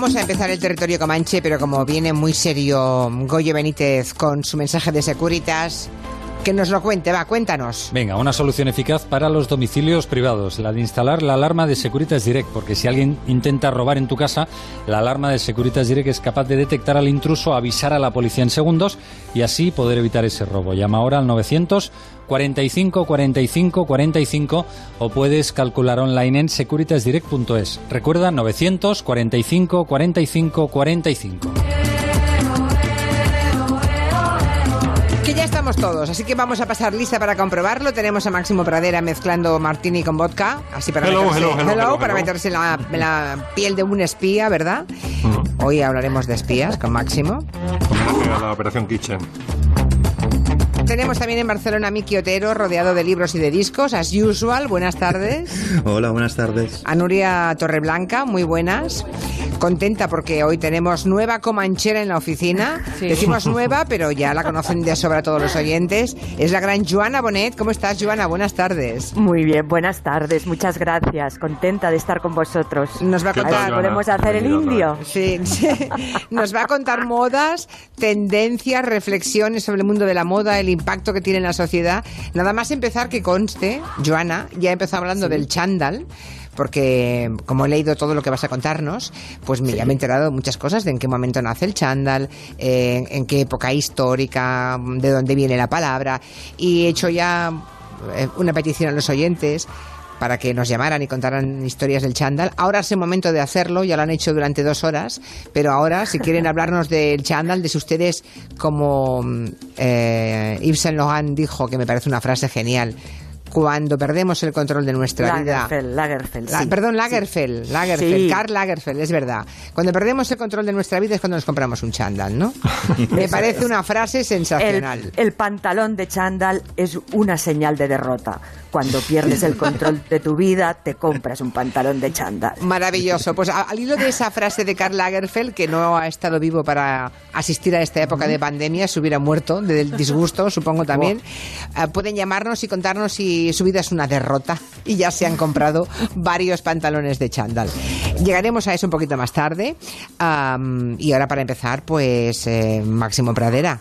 Vamos a empezar el territorio comanche, pero como viene muy serio Goyo Benítez con su mensaje de Securitas, que nos lo cuente, va, cuéntanos. Venga, una solución eficaz para los domicilios privados, la de instalar la alarma de Securitas Direct, porque si alguien intenta robar en tu casa, la alarma de Securitas Direct es capaz de detectar al intruso, avisar a la policía en segundos y así poder evitar ese robo. Llama ahora al 900 45 45 45 o puedes calcular online en securitasdirect.es. Recuerda 900 45 45 45. Estamos todos, así que vamos a pasar lista para comprobarlo. Tenemos a Máximo Pradera mezclando martini con vodka, así para Hello, meterse, hello, hello, para meterse en la, en la piel de un espía, ¿verdad? Hoy hablaremos de espías con Máximo. La Operación Kitchen. Tenemos también en Barcelona a Miki Otero, rodeado de libros y de discos, as usual. Buenas tardes. Hola, buenas tardes. A Nuria Torreblanca, muy buenas. Contenta porque hoy tenemos nueva comanchera en la oficina. Decimos nueva, pero ya la conocen de sobra todos los oyentes. Es la gran Joana Bonet. ¿Cómo estás, Joana? Buenas tardes. Muy bien, buenas tardes, muchas gracias. Contenta de estar con vosotros. Nos va a ¿Qué tal, contar. Joana? ¿Podemos hacer el indio? Sí, sí. Nos va a contar modas, tendencias, reflexiones sobre el mundo de la moda, el impacto que tiene en la sociedad. Nada más empezar que conste, Joana, ya empezó hablando del chándal. Porque como he leído todo lo que vas a contarnos, pues me, ya me he enterado de muchas cosas, de en qué momento nace el chándal, eh, en qué época histórica, de dónde viene la palabra. Y he hecho ya eh, una petición a los oyentes para que nos llamaran y contaran historias del chándal. Ahora es el momento de hacerlo, ya lo han hecho durante dos horas, pero ahora, si quieren hablarnos del chándal, de si ustedes, como eh, Saint Laurent dijo, que me parece una frase genial, cuando perdemos el control de nuestra vida... Lagerfeld, Lagerfeld, La- sí. perdón, Lagerfeld, Lagerfeld, Sí. Karl Lagerfeld, es verdad. Cuando perdemos el control de nuestra vida es cuando nos compramos un chándal, ¿no? Me parece una frase sensacional. El, el pantalón de chándal es una señal de derrota. Cuando pierdes el control de tu vida, te compras un pantalón de chándal. Maravilloso. Pues al hilo de esa frase de Karl Lagerfeld, que no ha estado vivo para asistir a esta época de pandemia, se hubiera muerto del disgusto, supongo también, eh, pueden llamarnos y contarnos si su vida es una derrota y ya se han comprado varios pantalones de chándal. Llegaremos a eso un poquito más tarde. Y ahora para empezar, pues eh, Máximo Pradera.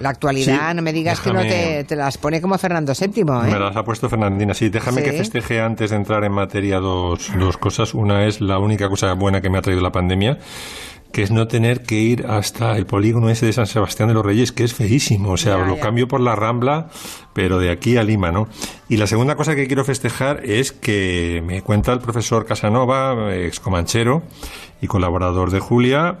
La actualidad, Sí, no me digas que no te, te las pone como Fernando VII, ¿eh? Me las ha puesto Fernandina. Sí, déjame Sí. que festeje antes de entrar en materia dos, dos cosas. Una es la única cosa buena que me ha traído la pandemia, que es no tener que ir hasta el polígono ese de San Sebastián de los Reyes, que es feísimo. O sea, Ya, lo ya. cambio por la Rambla, pero de aquí a Lima, ¿no? Y la segunda cosa que quiero festejar es que me cuenta el profesor Casanova, ex comanchero y colaborador de Julia,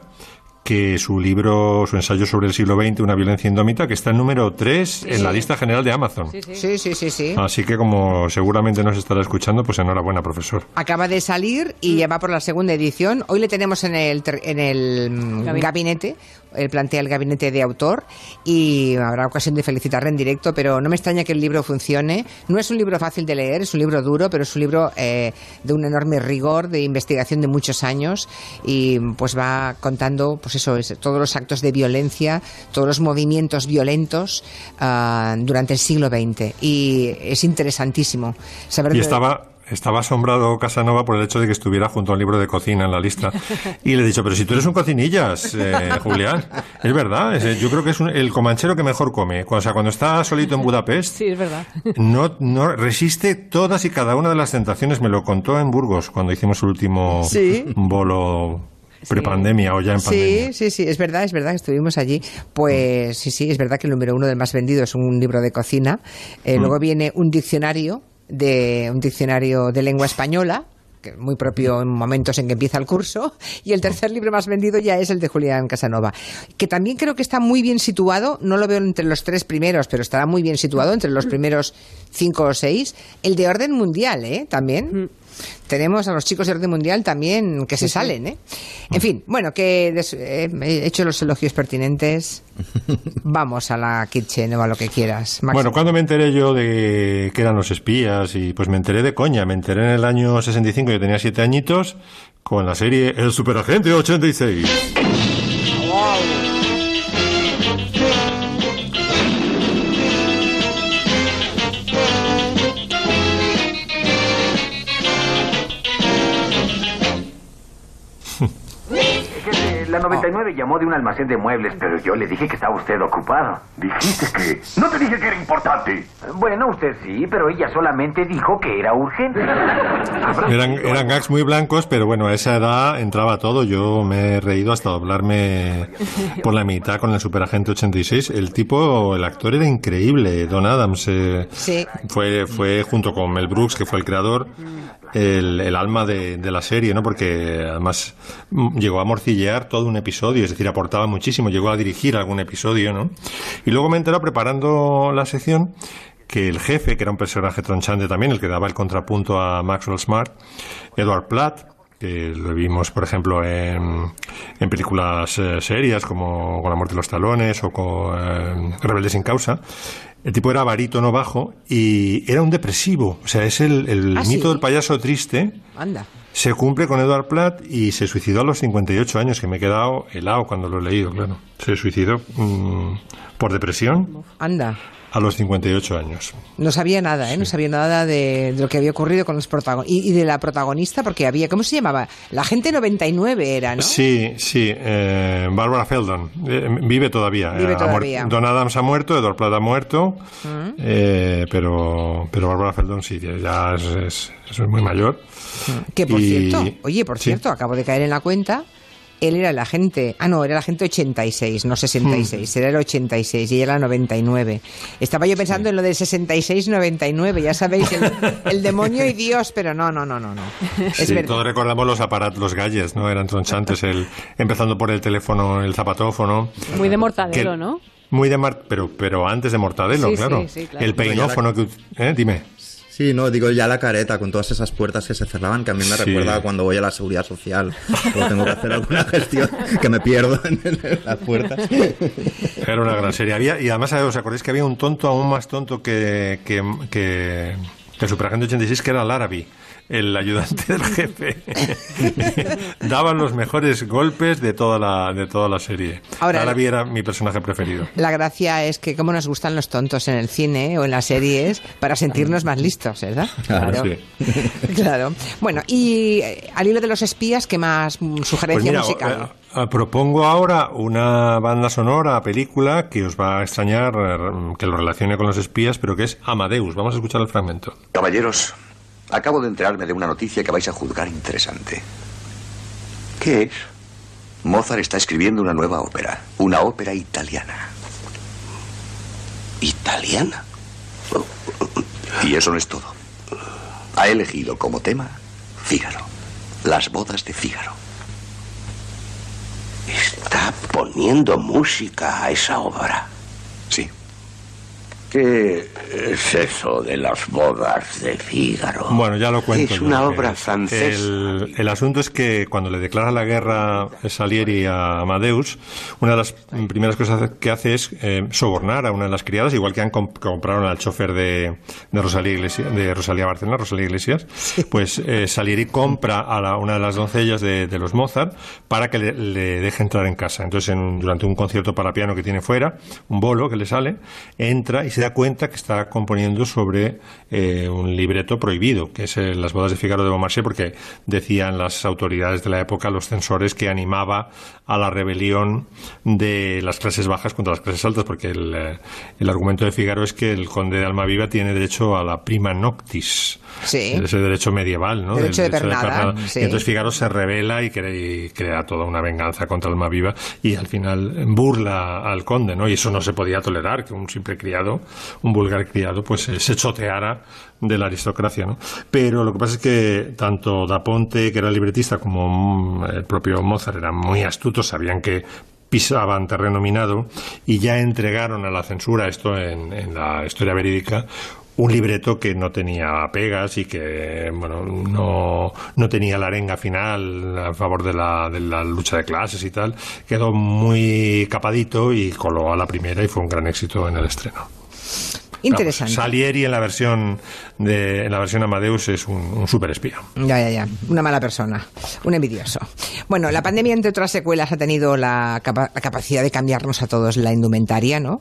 que su libro, su ensayo sobre el siglo XX, Una violencia indómita, que está en número 3 en la lista general de Amazon. Sí, sí, sí, sí. Así que como seguramente nos estará escuchando, pues enhorabuena, profesor. Acaba de salir y ya va por la segunda edición. Hoy le tenemos en el, en el mm, gabinete. Él plantea el gabinete de autor y habrá ocasión de felicitarle en directo, pero no me extraña que el libro funcione. No es un libro fácil de leer, es un libro duro, pero es un libro eh, de un enorme rigor, de investigación de muchos años y pues va contando, pues eso, es, todos los actos de violencia, todos los movimientos violentos ah, durante el siglo XX. Y es interesantísimo saber Y estaba, estaba asombrado Casanova por el hecho de que estuviera junto a un libro de cocina en la lista. Y le he dicho, pero si tú eres un cocinillas, eh, Julián. Es verdad, es- yo creo que es un- el comanchero que mejor come. O sea, cuando está solito en Budapest, Sí, es verdad. no, no resiste todas y cada una de las tentaciones. Me lo contó en Burgos cuando hicimos el último Sí. bolo prepandemia o ya en pandemia. Sí, sí, sí, es verdad, es verdad que estuvimos allí. Pues sí, sí, es verdad que el número uno del más vendido es un libro de cocina. Eh, Luego viene un diccionario de un diccionario de lengua española que muy propio en momentos en que empieza el curso, y el tercer libro más vendido ya es el de Julián Casanova, que también creo que está muy bien situado, no lo veo entre los tres primeros, pero estará muy bien situado entre los primeros cinco o seis, el de orden mundial, ¿eh? También. Tenemos a los chicos de orden mundial también que se salen, ¿eh? En fin, bueno, que des- eh, he hecho los elogios pertinentes. Vamos a la kitchen o a lo que quieras. Máximo. Bueno, cuando me enteré yo de que eran los espías, y pues me enteré de coña, me enteré en el año 65, yo tenía siete añitos, con la serie El Superagente 86. 99 llamó de un almacén de muebles, pero yo le dije que estaba usted ocupado. Dijiste que... No te dije que era importante. Bueno, usted sí, pero ella solamente dijo que era urgente. Eran, eran gags muy blancos, pero bueno, a esa edad entraba todo. Yo me he reído hasta doblarme por la mitad con el Superagente 86. El tipo, el actor era increíble. Don Adams eh, Sí. fue, fue junto con Mel Brooks, que fue el creador, el, alma de, la serie, ¿no? Porque además mm, llegó a morcillear todo un episodio, es decir, aportaba muchísimo, llegó a dirigir algún episodio, ¿no? Y luego me he enterado preparando la sección que el jefe, que era un personaje tronchante también, el que daba el contrapunto a Maxwell Smart, Edward Platt, que lo vimos, por ejemplo, en, en películas eh, serias como Con la muerte de los talones o con eh, Rebeldes sin causa. El tipo era barítono bajo y era un depresivo. O sea, es el, el ¿Ah, mito sí? del payaso triste. Anda. Se cumple con Edward Platt y se suicidó a los 58 años, que me he quedado helado cuando lo he leído, claro. Se suicidó mm, por depresión Anda. A los 58 años. No sabía nada, ¿eh? No sabía nada de, de lo que había ocurrido con los protagonistas. Y, y de la protagonista, porque había, ¿cómo se llamaba? La gente 99 era, ¿no? Sí, sí, eh, Barbara Feldon eh, vive todavía. Vive Eh, todavía. Mm. Don Adams ha muerto, Edward Platt ha muerto, eh, pero, pero Barbara Feldon sí, ya es, es- es muy mayor. Que por Y- cierto, oye, por sí. cierto, acabo de caer en la cuenta. Él era el agente, ah no, era el agente 86, no 66, era el 86 y ella era 99. Estaba yo pensando en lo del 66-99, ya sabéis, el, el demonio y Dios, pero no, no, no, no, no. Es Sí, verdad. todos recordamos los aparatos, los galles, ¿no? Eran tronchantes, el, empezando por el teléfono, el zapatófono. Muy de mortadelo, Que- ¿no? Muy de mar, pero, pero antes de Mortadelo, Sí, claro. sí, sí, claro. El peinófono que... ¿eh? Dime. Sí, no, digo ya la careta con todas esas puertas que se cerraban, que a mí me Sí. recuerda a cuando voy a la seguridad social o tengo que hacer alguna gestión que me pierdo en, en las puertas. Era una gran serie. Había, y además, ¿os acordáis que había un tonto aún más tonto que, que, que, que el Superagente 86, que era Larabi, el ayudante del jefe? Daban los mejores golpes de toda la, de toda la serie. Ahora- Larabi era mi personaje preferido. La gracia es que cómo nos gustan los tontos en el cine o en las series para sentirnos más listos, ¿verdad? Claro. Sí. Claro. Bueno, y eh, al hilo de los espías, ¿qué más mm, Pues sugerencia mira, musical? eh, eh, propongo ahora una banda sonora, película, que os va a extrañar que lo relacione con los espías, pero que es Amadeus. Vamos a escuchar el fragmento. Caballeros, acabo de enterarme de una noticia que vais a juzgar interesante. ¿Qué es? Mozart está escribiendo una nueva ópera, una ópera italiana. ¿Italiana? Y eso no es todo. Ha elegido como tema Fígaro, las bodas de Fígaro. Está poniendo música a esa obra. Sí. ¿Qué es eso de las bodas de Fígaro? Bueno, ya lo cuento. Es una obra francesa. El, el asunto es que cuando le declara la guerra Salieri a Amadeus, una de las primeras cosas que hace es eh, sobornar a una de las criadas, igual que han comp- compraron al chofer de, de Rosalía Iglesias, de Rosalía Barcelona, Rosalía Iglesias, pues eh, Salieri compra a la- una de las doncellas de, de los Mozart para que le, le deje entrar en casa. Entonces, en durante un concierto para piano que tiene fuera, un bolo que le sale, entra y se da cuenta que está componiendo sobre eh, un libreto prohibido, que es eh, Las bodas de Figaro de Beaumarchais, porque decían las autoridades de la época, los censores, que animaba a la rebelión de las clases bajas contra las clases altas, porque el, eh, el argumento de Figaro es que el conde de Almaviva tiene derecho a la prima noctis, Sí. ese derecho medieval, ¿no? Derecho de pernada, sí. Y entonces Figaro se revela y crea, y crea toda una venganza contra Almaviva y al final burla al conde, ¿no? Y eso no se podía tolerar, que un simple criado, un vulgar criado, pues eh, se choteara de la aristocracia, ¿no? Pero lo que pasa es que tanto Da Ponte, que era libretista, como mm, el propio Mozart eran muy astutos, sabían que pisaban terreno minado y ya entregaron a la censura, esto en, en la historia verídica, un libreto que no tenía pegas y que bueno no, no tenía la arenga final a favor de la, de la lucha de clases y tal quedó muy capadito y coló a la primera y fue un gran éxito en el estreno Interesante. Salieri en la versión de en la versión Amadeus es un, un superespía. Ya, ya, ya. Una mala persona. Un envidioso. Bueno, la pandemia, entre otras secuelas, ha tenido la, capa- la capacidad de cambiarnos a todos la indumentaria, ¿no?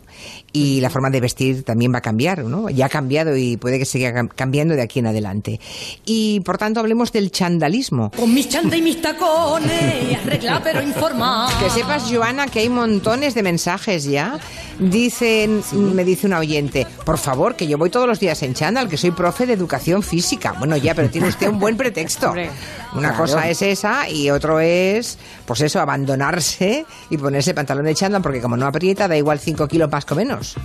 Y la forma de vestir también va a cambiar, ¿no? Ya ha cambiado y puede que siga cam- cambiando de aquí en adelante. Y, por tanto, hablemos del chandalismo. Con mis chanda y mis tacones, arregla pero informa. Que sepas, Joana, que hay montones de mensajes ya. Dicen, me dice una oyente, por favor, que yo voy todos los días en chándal, que soy profe de educación física. Bueno, ya, pero tiene usted un buen pretexto. Una Claro. cosa es esa y otro es, pues eso, abandonarse y ponerse pantalón de chándal, porque como no aprieta, da igual 5 kilos más o menos.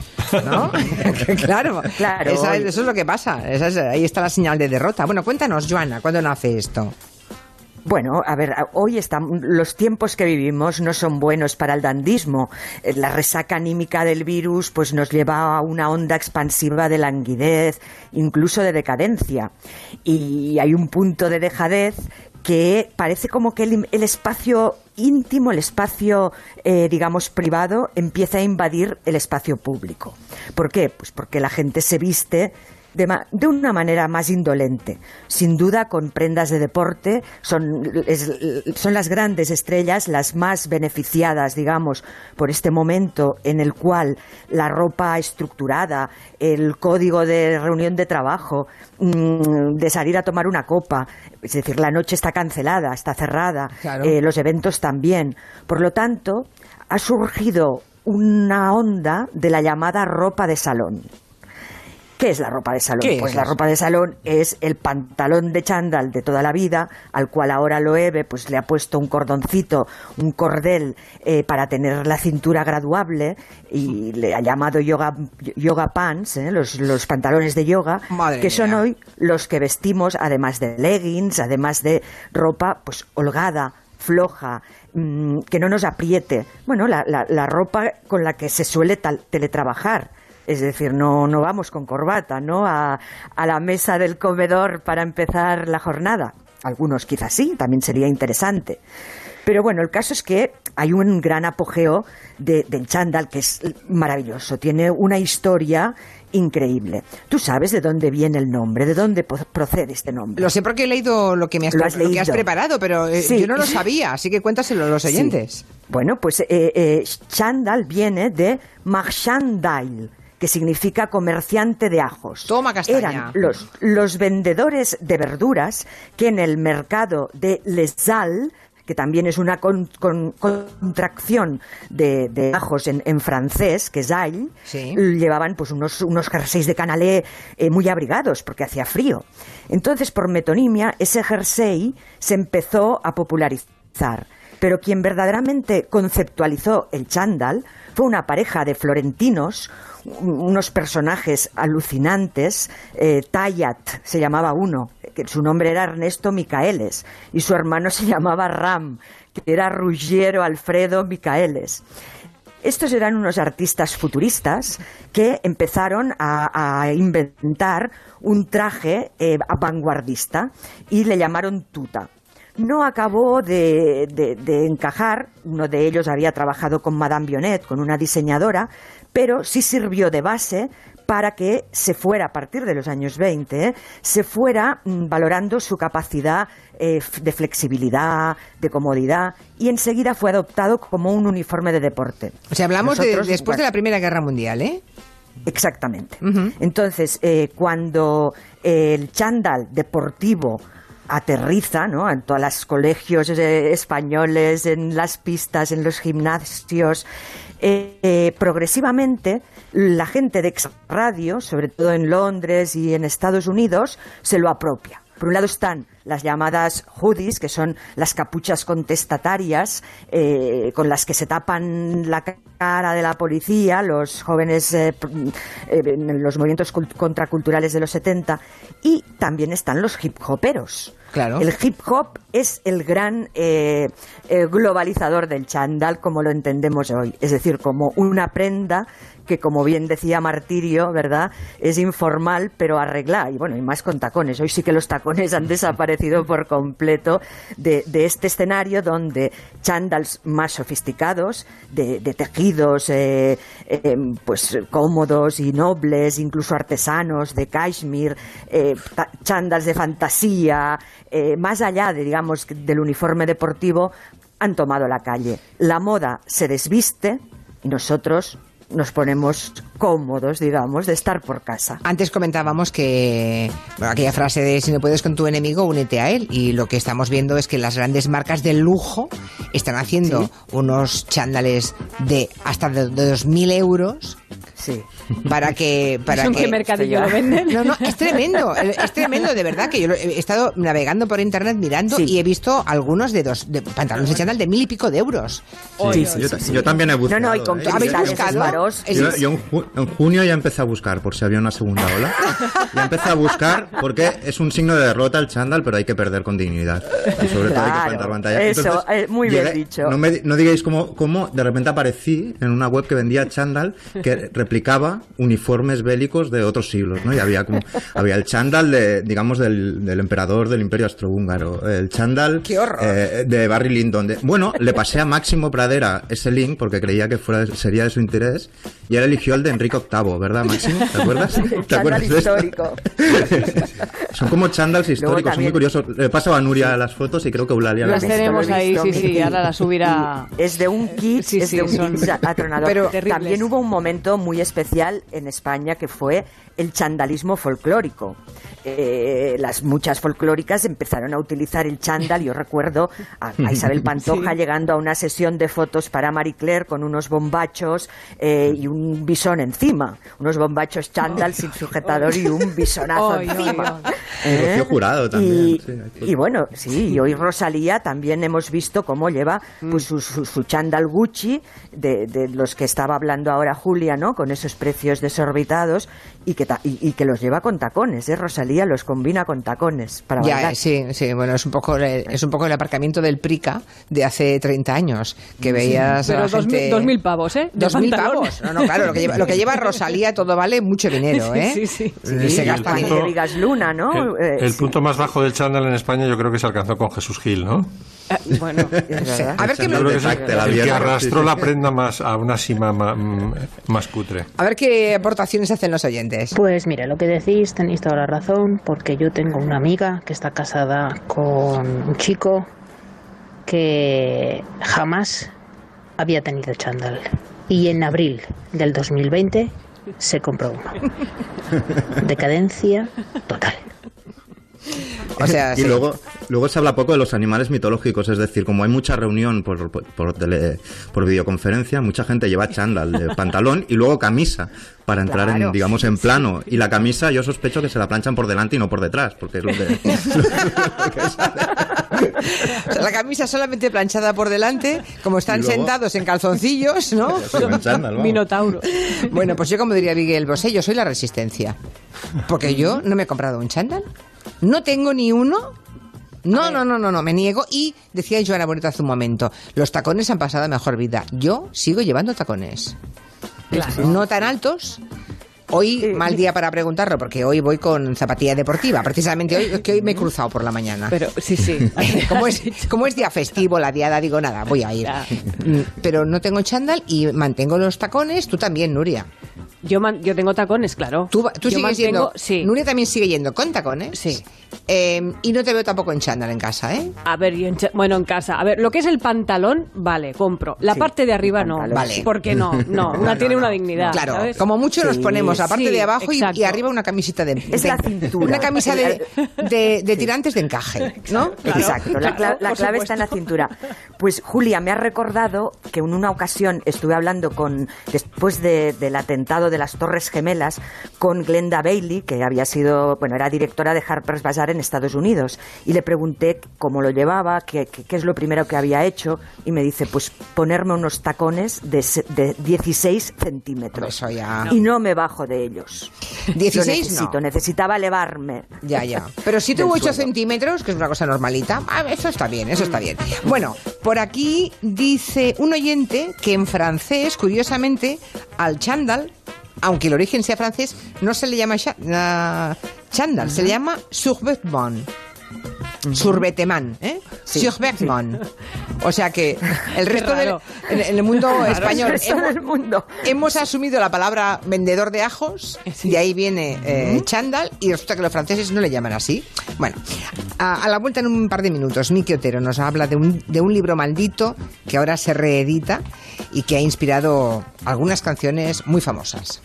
¿No? claro, Claro. esa- eso es lo que pasa. Esa es- ahí está la señal de derrota. Bueno, cuéntanos, Joana, ¿cuándo nace esto? Bueno, a ver, hoy están, los tiempos que vivimos no son buenos para el dandismo. Eh, La resaca anímica del virus pues nos lleva a una onda expansiva de languidez, incluso de decadencia. Y hay un punto de dejadez que parece como que el, el espacio íntimo, el espacio, eh, digamos, privado, empieza a invadir el espacio público. ¿Por qué? Pues porque la gente se viste de, ma- de una manera más indolente. Sin duda, con prendas de deporte, son, es- son las grandes estrellas las más beneficiadas, digamos, por este momento en el cual la ropa estructurada, el código de reunión de trabajo, mm, de salir a tomar una copa, es decir, la noche está cancelada, está cerrada, Claro. eh, los eventos también. Por lo tanto, ha surgido una onda de la llamada ropa de salón. ¿Qué es la ropa de salón? ¿Qué pues es la ropa de salón es el pantalón de chándal de toda la vida, al cual ahora Loewe pues le ha puesto un cordoncito, un cordel eh, para tener la cintura graduable y le ha llamado yoga, yoga pants, ¿eh? los, los pantalones de yoga, Madre que son mía. hoy los que vestimos, además de leggings, además de ropa pues holgada, floja, mm, que no nos apriete. Bueno, la, la- la ropa con la que se suele tal- teletrabajar. Es decir, no, no vamos con corbata, ¿no? A, a la mesa del comedor para empezar la jornada. Algunos quizás sí, también sería interesante. Pero bueno, el caso es que hay un gran apogeo de- del chándal que es maravilloso. Tiene una historia increíble. ¿Tú sabes de dónde viene el nombre? ¿De dónde procede este nombre? Lo sé porque he leído lo que me has, Lo has lo que has leído. preparado, pero eh, Sí. yo no lo sabía, así que cuéntaselo a los Sí. oyentes. Bueno, pues eh, eh, chándal viene de marchandile, que significa comerciante de ajos. Toma, castaña. Eran los, los vendedores de verduras que en el mercado de Les Halles que también es una con- con- contracción de, de ajos en, en francés, que es Sí. llevaban pues unos, unos jerseys de canalé eh, muy abrigados porque hacía frío. Entonces, por metonimia, ese jersey se empezó a popularizar. Pero quien verdaderamente conceptualizó el chándal fue una pareja de florentinos, un- unos personajes alucinantes. Eh, Tayat se llamaba uno, que su nombre era Ernesto Micaeles, y su hermano se llamaba Ram, que era Ruggiero Alfredo Micaeles. Estos eran unos artistas futuristas que empezaron a, a inventar un traje eh, vanguardista y le llamaron tuta. No acabó de, de- de encajar, uno de ellos había trabajado con Madame Bionnet, con una diseñadora, pero sí sirvió de base para que se fuera, a partir de los años 20, ¿eh? se fuera mm, valorando su capacidad eh, de flexibilidad, de comodidad, y enseguida fue adoptado como un uniforme de deporte. O sea, hablamos de, después de la Primera Guerra Mundial, ¿eh? Exactamente. Entonces, eh, cuando el chándal deportivo aterriza ¿no? en todos los colegios eh, españoles, en las pistas, en los gimnasios, eh, eh, progresivamente la gente de Ex Radio, sobre todo en Londres y en Estados Unidos, se lo apropia. Por un lado están las llamadas hoodies, que son las capuchas contestatarias eh, con las que se tapan la cara de la policía, los jóvenes eh, eh, en los movimientos cult- contraculturales de los 70, y también están los hip hoperos. Claro. El hip hop es el gran eh, globalizador del chándal como lo entendemos hoy, es decir, como una prenda que, como bien decía Martirio, ¿verdad? Es informal, pero arregla, y bueno, y más con tacones. Hoy sí que los tacones han desaparecido por completo de, este escenario donde chándals más sofisticados, de, tejidos eh, eh, pues cómodos y nobles, incluso artesanos, de cashmere, eh, chándals de fantasía, eh, más allá de, digamos, del uniforme deportivo, han tomado la calle. La moda se desviste y nosotros nos ponemos cómodos, digamos, de estar por casa. Antes comentábamos que bueno, aquella frase de si no puedes con tu enemigo, únete a él. Y lo que estamos viendo es que las grandes marcas del lujo están haciendo unos chándales de hasta de, de 2.000 euros Sí. para que... Para ¿Eso en que mercadillo lo venden? No, no, es tremendo, es tremendo, de verdad, que yo he estado navegando por internet mirando Sí. y he visto algunos de dos de pantalones de chándal de mil y pico de euros. Sí, yo, ta- yo también he buscado. No, no, y con ¿eh? ¿Habéis buscado? Es- Yo, yo en, ju- en junio ya empecé a buscar por si había una segunda ola. Ya empecé a buscar porque es un signo de derrota el chándal, pero hay que perder con dignidad. Y sobre todo hay que Claro, plantar pantalla. eso, eh, muy bien dicho. No, me, no digáis cómo, cómo de repente aparecí en una web que vendía chándal que replicaba uniformes bélicos de otros siglos, ¿no? Y había como había el chándal de, digamos, del, del emperador del Imperio Austrohúngaro, el chándal eh, de Barry Lyndon. de- bueno, le pasé a Máximo Pradera ese link porque creía que fuera, sería de su interés y él eligió el de Enrique VIII, ¿verdad, Máximo? ¿Te acuerdas? ¿Te acuerdas histórico. Son como chándals históricos, son muy curiosos. Le paso a Nuria las fotos y creo que Eulalia Las las tenemos ahí, visto, sí, sí, ahora la subirá. Es de un kit, Sí, es sí, de un son kit atronador. Pero- Terribles. También hubo un momento muy especial en España que fue el chandalismo folclórico. Eh, las muchas folclóricas empezaron a utilizar el chándal. Yo recuerdo a, a Isabel Pantoja llegando a una sesión de fotos para Marie Claire con unos bombachos eh, y un bisón encima. Unos bombachos chándal sin sujetador y un bisonazo encima. ay. Y Rocío Jurado también, Y, sí. y bueno, sí, y hoy Rosalía también hemos visto cómo lleva pues, su, su, su chándal Gucci, de, de los que estaba hablando ahora Julia, ¿no? Con esos precios desorbitados y que, ta- y, y que los lleva con tacones, ¿eh? Rosalía los combina con tacones para Ya, bailar. eh, sí, sí, bueno, es un poco el, es un poco el aparcamiento del Prica de hace 30 años, que veías a Pero la dos, gente... mil, dos mil pavos, ¿eh? De Dos mil pantalón. pavos. No, no, claro, lo que, lleva, lo que lleva Rosalía todo vale mucho dinero, ¿eh? Sí, sí, sí. Se Sí, el gasta punto- que digas luna, ¿no? El, Eh, el sí. punto más bajo del chándal en España yo creo que se alcanzó con Jesús Gil, ¿no? Eh, bueno, Es verdad. A ver qué me- que es el, táctil, el que arrastró sí, sí. la prenda más a una cima ma- mm, más, cutre. A ver qué aportaciones hacen los oyentes. Pues mira, lo que decís tenéis toda la razón, porque yo tengo una amiga que está casada con un chico que jamás había tenido chándal. Y en abril del 2020 se compró uno. Decadencia total. O sea, y sí. luego, luego se habla poco de los animales mitológicos, es decir, como hay mucha reunión por, por, por tele- por videoconferencia, mucha gente lleva chándal de pantalón y luego camisa para entrar en, digamos, en plano. Y la camisa yo sospecho que se la planchan por delante y no por detrás, porque es lo que... O sea, la camisa solamente planchada por delante, como están luego- sentados en calzoncillos, ¿no? Chándal. Minotauro. Bueno, pues yo como diría Miguel Bosé, yo soy la resistencia. Porque yo no me he comprado un chándal, no tengo ni uno. No, no, no, no, no, me niego. Y decía Joana Bonito hace un momento, los tacones han pasado a mejor vida. Yo sigo llevando tacones. No tan altos. Hoy, mal día para preguntarlo, porque hoy voy con zapatilla deportiva. Precisamente hoy, es que hoy me he cruzado por la mañana. Pero sí, sí. como, es, como es día festivo, la diada, digo nada, voy a ir. Mm, Pero no tengo chándal y mantengo los tacones. Tú también, Nuria. Yo, man- yo tengo tacones, claro. Tú, sigues mantengo- yendo. Sí. Nuria también sigue yendo con tacones. Sí. Eh, y no te veo tampoco en chándal en casa, ¿eh? A ver, yo en bueno, en casa. A ver, lo que es el pantalón, vale, compro. La Sí, parte de arriba no. Vale. Porque no, no. Una tiene una dignidad. Claro, ¿sabes? como mucho nos ponemos la parte sí, de abajo y, arriba una camisita de, Es de- la cintura. Una camisa de, de- de tirantes de encaje, ¿no? Exacto, la, clave está en la cintura. Pues Julia, me ha recordado que en una ocasión estuve hablando con, después de- del atentado de las Torres Gemelas, con Glenda Bailey, que había sido, bueno, era directora de Harper's Bazaar en Estados Unidos, y le pregunté cómo lo llevaba, qué, qué- qué es lo primero que había hecho, y me dice, pues ponerme unos tacones de, de 16 centímetros. Eso ya. Y no me bajo de ellos. 16 Lo necesito, no. necesitaba elevarme. Ya, ya. Pero 7 u Del 8 suelo. centímetros, que es una cosa normalita, ah, eso está bien, eso está bien. Bueno, por aquí dice un oyente que en francés, curiosamente, al chándal, aunque el origen sea francés, no se le llama chándal, se le llama survêtement. Surbetemán, ¿eh? Surbetemán. O sea que el resto del en, en el mundo español hemos, del mundo. hemos asumido la palabra vendedor de ajos, de ahí viene eh, chándal, y resulta que los franceses no le llaman así. Bueno, a, a la vuelta en un par de minutos, Miki Otero nos habla de un, de un libro maldito que ahora se reedita y que ha inspirado algunas canciones muy famosas.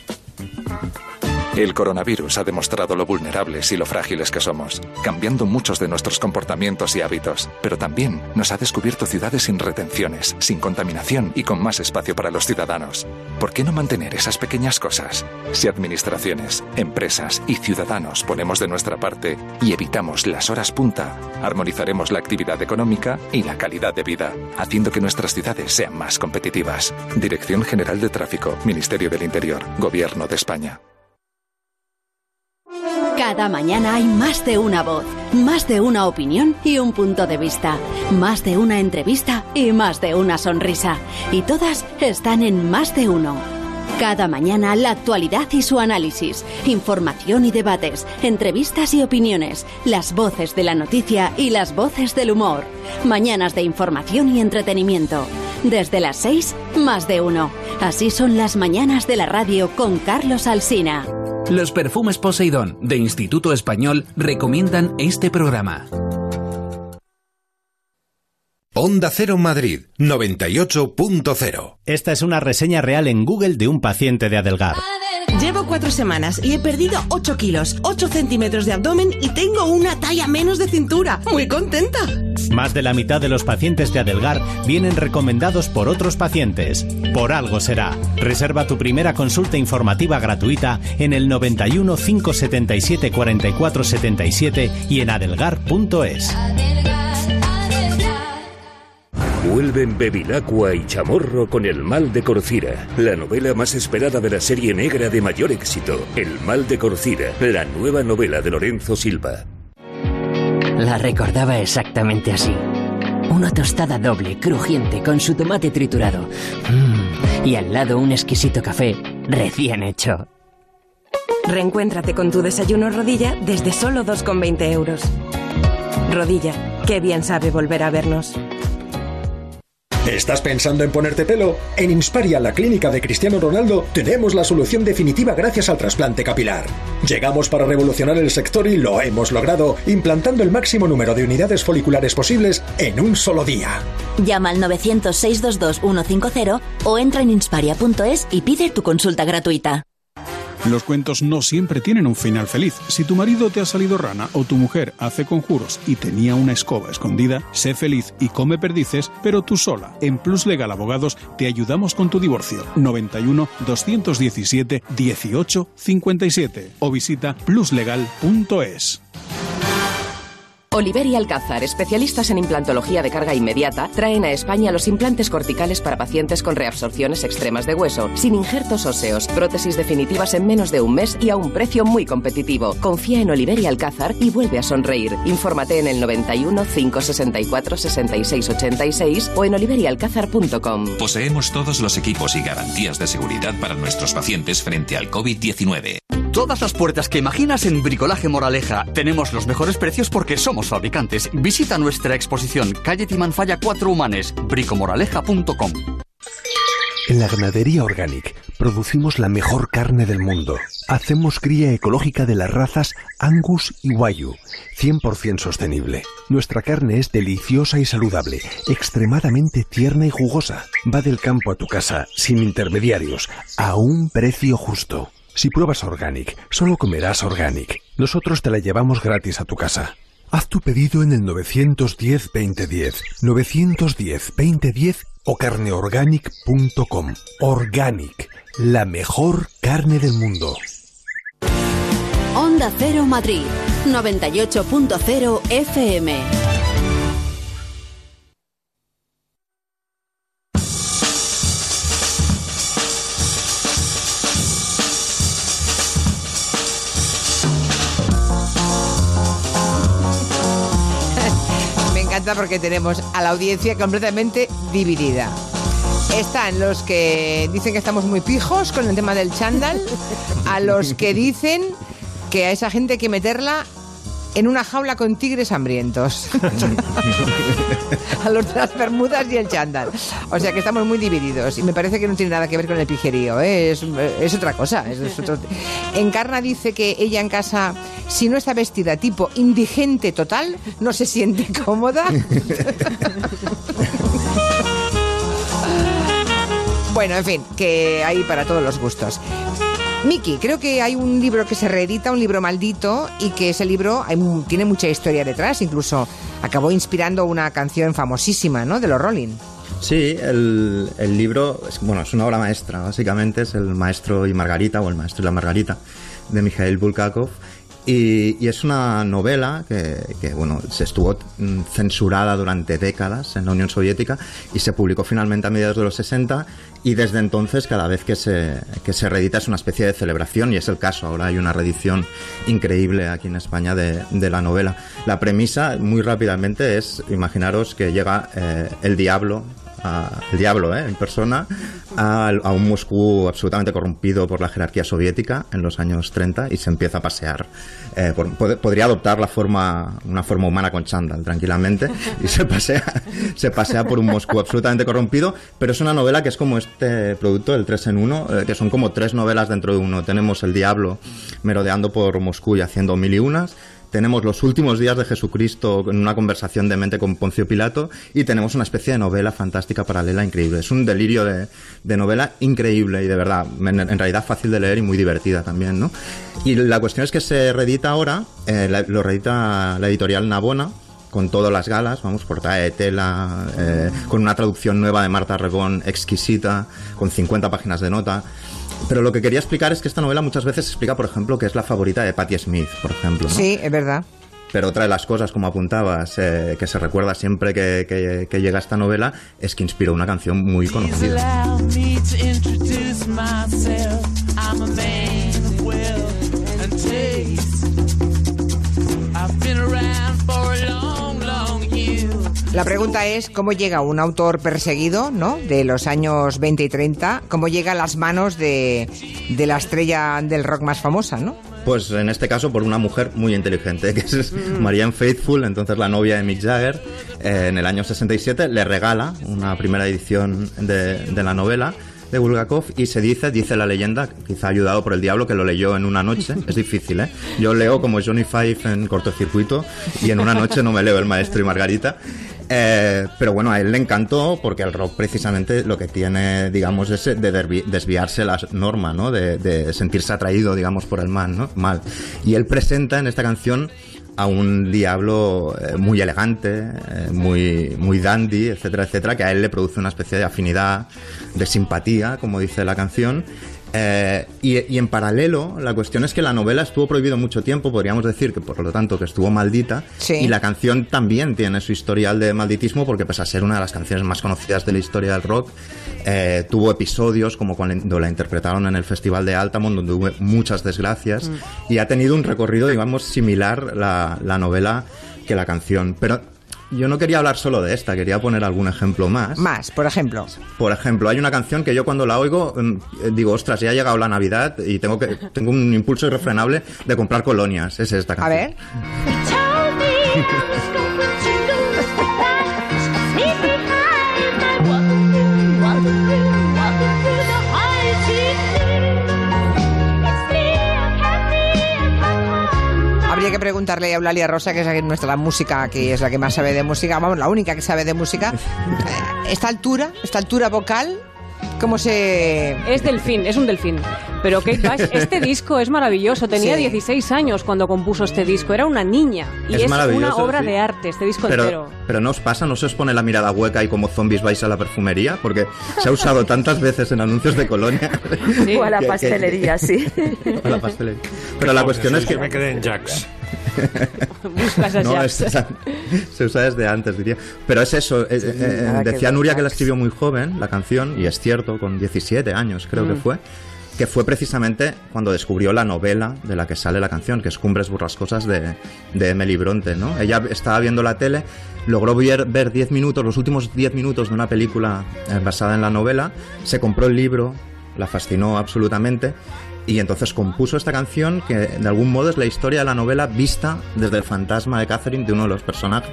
El coronavirus ha demostrado lo vulnerables y lo frágiles que somos, cambiando muchos de nuestros comportamientos y hábitos, pero también nos ha descubierto ciudades sin retenciones, sin contaminación y con más espacio para los ciudadanos. ¿Por qué no mantener esas pequeñas cosas? Si administraciones, empresas y ciudadanos ponemos de nuestra parte y evitamos las horas punta, armonizaremos la actividad económica y la calidad de vida, haciendo que nuestras ciudades sean más competitivas. Dirección General de Tráfico, Ministerio del Interior, Gobierno de España. Cada mañana hay más de una voz, más de una opinión y un punto de vista, más de una entrevista y más de una sonrisa. Y todas están en más de uno. Cada mañana la actualidad y su análisis, información y debates, entrevistas y opiniones, las voces de la noticia y las voces del humor. Mañanas de información y entretenimiento. Desde las 6, más de uno. Así son las mañanas de la radio con Carlos Alsina. Los perfumes Poseidón de Instituto Español recomiendan este programa. Onda Cero Madrid 98.0. Esta es una reseña real en Google de un paciente de Adelgar. Llevo cuatro semanas y he perdido 8 kilos, 8 centímetros de abdomen y tengo una talla menos de cintura. Muy contenta. Más de la mitad de los pacientes de Adelgar vienen recomendados por otros pacientes. Por algo será. Reserva tu primera consulta informativa gratuita en el 91 577 44 77 y en adelgar.es. Vuelven Bevilacqua y Chamorro con El Mal de Corcira, la novela más esperada de la serie negra de mayor éxito. El Mal de Corcira, la nueva novela de Lorenzo Silva. La recordaba exactamente así. Una tostada doble, crujiente, con su tomate triturado. Mm, y al lado un exquisito café recién hecho. Reencuéntrate con tu desayuno rodilla desde solo 2,20 euros. Rodilla, qué bien sabe volver a vernos. ¿Estás pensando en ponerte pelo? En Insparia, la clínica de Cristiano Ronaldo, tenemos la solución definitiva gracias al trasplante capilar. Llegamos para revolucionar el sector y lo hemos logrado, implantando el máximo número de unidades foliculares posibles en un solo día. Llama al 900-622-150 o entra en insparia.es y pide tu consulta gratuita. Los cuentos no siempre tienen un final feliz. Si tu marido te ha salido rana o tu mujer hace conjuros y tenía una escoba escondida, sé feliz y come perdices, pero tú sola. En Plus Legal Abogados te ayudamos con tu divorcio. 91 217 18 57 o visita pluslegal.es. Oliver y Alcázar, especialistas en implantología de carga inmediata, traen a España los implantes corticales para pacientes con reabsorciones extremas de hueso, sin injertos óseos, prótesis definitivas en menos de un mes y a un precio muy competitivo. Confía en Oliver y Alcázar y vuelve a sonreír. Infórmate en el 91 564 66 86 o en oliverialcázar.com. Poseemos todos los equipos y garantías de seguridad para nuestros pacientes frente al COVID-19. Todas las puertas que imaginas en Bricolaje Moraleja. Tenemos los mejores precios porque somos fabricantes. Visita nuestra exposición Calle Timanfaya 4 Humanes, bricomoraleja.com. En la ganadería Organic producimos la mejor carne del mundo. Hacemos cría ecológica de las razas Angus y Wayu, 100% sostenible. Nuestra carne es deliciosa y saludable, extremadamente tierna y jugosa. Va del campo a tu casa, sin intermediarios, a un precio justo. Si pruebas Organic, solo comerás Organic. Nosotros te la llevamos gratis a tu casa. Haz tu pedido en el 910-2010, 910-2010 o carneorganic.com. Organic, la mejor carne del mundo. Onda Cero Madrid, 98.0 FM. Porque tenemos a la audiencia completamente dividida. Están los que dicen que estamos muy pijos con el tema del chándal, a los que dicen que a esa gente hay que meterla en una jaula con tigres hambrientos. a los de las Bermudas y el chándal. O sea que estamos muy divididos y me parece que no tiene nada que ver con el pijerío, ¿eh? es, es, otra cosa. Es, es otro... Encarna dice que ella en casa, si no está vestida tipo indigente total, no se siente cómoda. bueno, en fin, que hay para todos los gustos. Miki, creo que hay un libro que se reedita, un libro maldito, y que ese libro hay, tiene mucha historia detrás, incluso acabó inspirando una canción famosísima, ¿no? De los Rolling. Sí, el, libro, es, bueno, es una obra maestra, básicamente es el Maestro y Margarita, o el Maestro y la Margarita, de Mikhail Bulgakov, y, y, es una novela que, bueno, se estuvo censurada durante décadas en la Unión Soviética y se publicó finalmente a mediados de los 60 y desde entonces cada vez que se, que se reedita es una especie de celebración y es el caso. Ahora hay una reedición increíble aquí en España de, de la novela. La premisa, muy rápidamente, es imaginaros que llega eh, el diablo a, el diablo ¿eh? en persona a, a, un Moscú absolutamente corrompido por la jerarquía soviética en los años 30 y se empieza a pasear. Eh, por, pod podría adoptar la forma, una forma humana con chándal tranquilamente y se pasea, se pasea por un Moscú absolutamente corrompido, pero es una novela que es como este producto, el 3 en 1, eh, que son como tres novelas dentro de uno. Tenemos el diablo merodeando por Moscú y haciendo mil y unas tenemos los últimos días de Jesucristo en una conversación de mente con Poncio Pilato y tenemos una especie de novela fantástica paralela increíble. Es un delirio de, de novela increíble y de verdad, en, realidad fácil de leer y muy divertida también, ¿no? Y la cuestión es que se reedita ahora, eh, lo reedita la editorial Navona, con todas las galas, vamos, portada de tela, eh, con una traducción nueva de Marta Rebón exquisita, con 50 páginas de nota. Pero lo que quería explicar es que esta novela muchas veces explica, por ejemplo, que es la favorita de Patti Smith, por ejemplo. ¿no? Sí, es verdad. Pero otra de las cosas, como apuntabas, eh, que se recuerda siempre que, que, que, llega esta novela, es que inspiró una canción muy conocida. La pregunta es cómo llega un autor perseguido, ¿no? De los años 20 y 30, cómo llega a las manos de, de la estrella del rock más famosa, ¿no? Pues en este caso por una mujer muy inteligente, que es mm. Marianne Faithfull, entonces la novia de Mick Jagger, eh, en el año 67 le regala una primera edición de, de la novela de Bulgakov y se dice, dice la leyenda, quizá ayudado por el diablo que lo leyó en una noche, es difícil, ¿eh? Yo leo como Johnny Five en cortocircuito y en una noche no me leo el maestro y Margarita. Eh, pero bueno, a él le encantó porque el rock precisamente lo que tiene, digamos, es de desviarse la norma, ¿no? De, de sentirse atraído, digamos, por el mal, ¿no? Mal. Y él presenta en esta canción a un diablo eh, muy elegante, eh, muy, muy dandy, etcétera, etcétera, que a él le produce una especie de afinidad, de simpatía, como dice la canción. Eh, y, y, en paralelo, la cuestión es que la novela estuvo prohibido mucho tiempo, podríamos decir que por lo tanto que estuvo maldita, sí. y la canción también tiene su historial de malditismo porque pese a ser una de las canciones más conocidas de la historia del rock, eh, tuvo episodios como cuando la interpretaron en el Festival de Altamont, donde hubo muchas desgracias, mm. y ha tenido un recorrido, digamos, similar la, la novela que la canción. Pero yo no quería hablar solo de esta, quería poner algún ejemplo más. Más, por ejemplo. Por ejemplo, hay una canción que yo cuando la oigo digo, ostras, ya ha llegado la Navidad y tengo que tengo un impulso irrefrenable de comprar colonias. Es esta canción. A ver. Preguntarle a Eulalia Rosa, que es nuestra música, que es la que más sabe de música, vamos, la única que sabe de música. ¿Esta altura, esta altura vocal, cómo se...? Es delfín, es un delfín. Pero Kate Bush, este disco es maravilloso. Tenía sí. 16 años cuando compuso este disco. Era una niña. Y es, es una obra sí. de arte, este disco pero, entero. Pero no os pasa, no se os pone la mirada hueca y como zombies vais a la perfumería, porque se ha usado tantas veces en anuncios de colonia. Sí. O a la pastelería, sí. O a la pastelería. Pero la cuestión es que... me quedé en Jacks. Buscas no. Es, se usa desde antes, diría. Pero es eso. Sí, eh, eh, decía Nuria que la escribió muy joven, la canción, y es cierto, con 17 años creo mm. que fue que fue precisamente cuando descubrió la novela de la que sale la canción, que es Cumbres Burrascosas de, de Emily Bronte, ¿no? Ella estaba viendo la tele, logró ver 10 minutos, los últimos 10 minutos de una película eh, basada en la novela, se compró el libro, la fascinó absolutamente y entonces compuso esta canción que de algún modo es la historia de la novela vista desde el fantasma de Catherine, de uno de los personajes.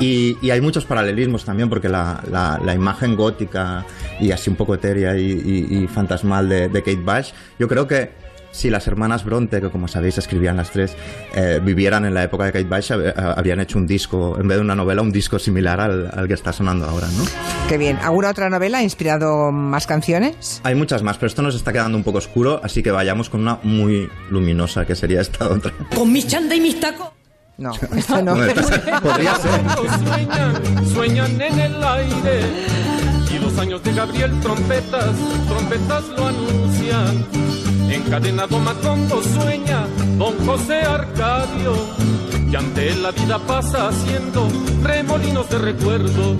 Y, hay muchos paralelismos también, porque la, la, imagen gótica y así un poco etérea y, fantasmal de, de Kate Bush, yo creo que si las hermanas Bronte, que como sabéis escribían las tres, eh, vivieran en la época de Kate Bush, hab- habrían hecho un disco, en vez de una novela, un disco similar al, al que está sonando ahora, ¿no? Qué bien. ¿Alguna otra novela ha inspirado más canciones? Hay muchas más, pero esto nos está quedando un poco oscuro, así que vayamos con una muy luminosa, que sería esta otra. Con mis chanda y mis tacos. No, esto no. Podría ser. Sueñan, sueñan en el aire. Y los años de Gabriel, trompetas, trompetas lo anuncian. Encadenado Macondo sueña Don José Arcadio. Y ante él la vida pasa haciendo remolinos de recuerdos.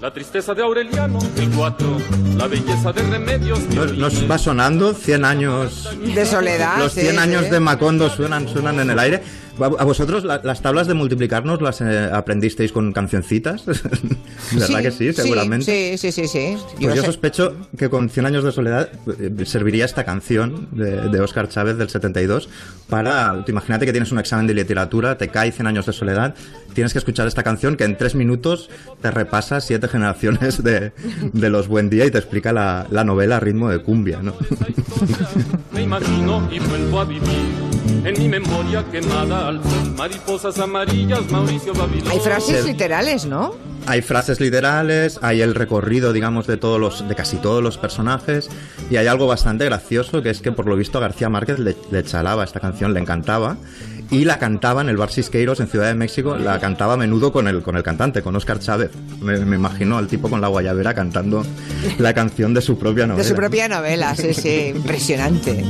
La tristeza de Aureliano, el 4. La belleza de Remedios, Nos, nos va sonando 100 años De soledad. Los sí, 100 años sí. de Macondo suenan, suenan en el aire. ¿A vosotros la- las tablas de multiplicarnos las eh, aprendisteis con cancioncitas? ¿Verdad que sí? Seguramente. Sí, sí, sí, sí. Pues yo sé- sospecho que con 100 años de soledad eh, serviría esta canción de, de Oscar Chávez del 72 para, te imagínate que tienes un examen de literatura, te cae 100 años de soledad, tienes que escuchar esta canción que en tres minutos te repasa siete generaciones de, de los Buen Día y te explica la, la novela a ritmo de cumbia, ¿no? Me imagino y vuelvo a vivir en mi memoria quemada al sol. Mariposas amarillas, Mauricio Babilón. Hay frases literales, ¿no? Hay frases literales, hay el recorrido, digamos, de todos los, de casi todos los personajes, y hay algo bastante gracioso que es que por lo visto García Márquez le, le chalaba esta canción, le encantaba, y la cantaba en el bar Sisqueiros en Ciudad de México, la cantaba a menudo con el, con el cantante, con Oscar Chávez. Me, me imagino al tipo con la guayabera cantando la canción de su propia novela. De su propia novela, sí, sí. Impresionante.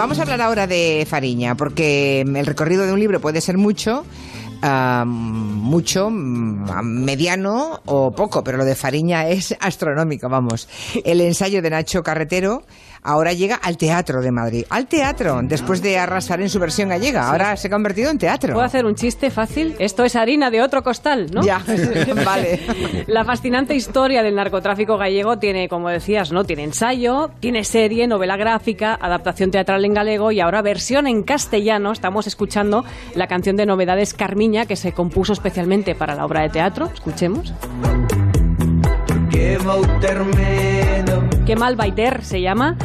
Vamos a hablar ahora de Fariña, porque el recorrido de un libro puede ser mucho, mucho, mediano o poco, pero lo de Fariña es astronómico, vamos. El ensayo de Nacho Carretero ahora llega al Teatro de Madrid. Al teatro, después de arrasar en su versión gallega. Ahora se ha convertido en teatro. ¿Puedo hacer un chiste fácil? Esto es harina de otro costal, ¿no? Ya, vale. La fascinante historia del narcotráfico gallego tiene, como decías, ¿no? Tiene ensayo, tiene serie, novela gráfica, adaptación teatral en galego y ahora versión en castellano. Estamos escuchando la canción de novedades Carmiña que se compuso especialmente para la obra de teatro. Escuchemos. Qué mal baiter se llama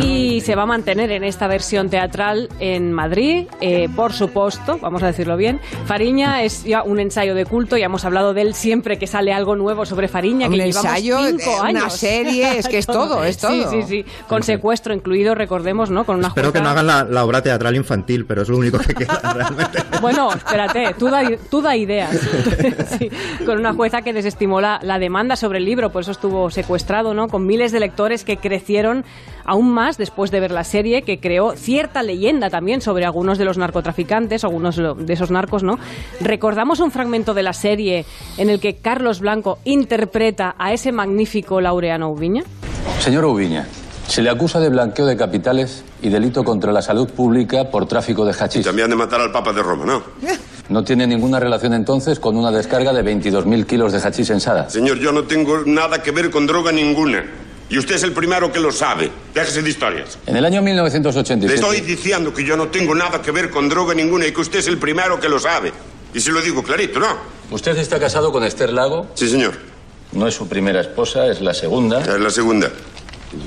y se va a mantener en esta versión teatral en Madrid, eh, por supuesto, vamos a decirlo bien. Fariña es ya un ensayo de culto, ya hemos hablado de él siempre que sale algo nuevo sobre Fariña, Un que llevamos ensayo, cinco eh, una años. serie, es que es todo, es Sí, todo. sí, sí, con secuestro incluido, recordemos, ¿no? Con una Espero que no hagan la, la obra teatral infantil, pero es lo único que queda realmente. Bueno, espérate, tú da, tú da ideas. Sí, con una jueza que desestimó la, la demanda sobre el libro, por eso estuvo secuestrado, ¿no? Con miles de lectores que crecieron aún más después de ver la serie, que creó cierta leyenda también sobre algunos de los narcotraficantes, algunos de esos narcos, ¿no? Recordamos un fragmento de la serie en el que Carlos Blanco interpreta a ese magnífico Laureano Ubiña. Señor Ubiña, se le acusa de blanqueo de capitales y delito contra la salud pública por tráfico de hachís. También de matar al Papa de Roma, ¿no? No tiene ninguna relación entonces con una descarga de 22.000 kilos de hachís en Sada. Señor, yo no tengo nada que ver con droga ninguna. Y usted es el primero que lo sabe. Déjese de historias. En el año Le 1987... estoy diciendo que yo no tengo nada que ver con droga ninguna y que usted es el primero que lo sabe. Y se lo digo clarito, ¿no? ¿Usted está casado con Esther Lago? Sí, señor. No es su primera esposa, es la segunda. Es la segunda.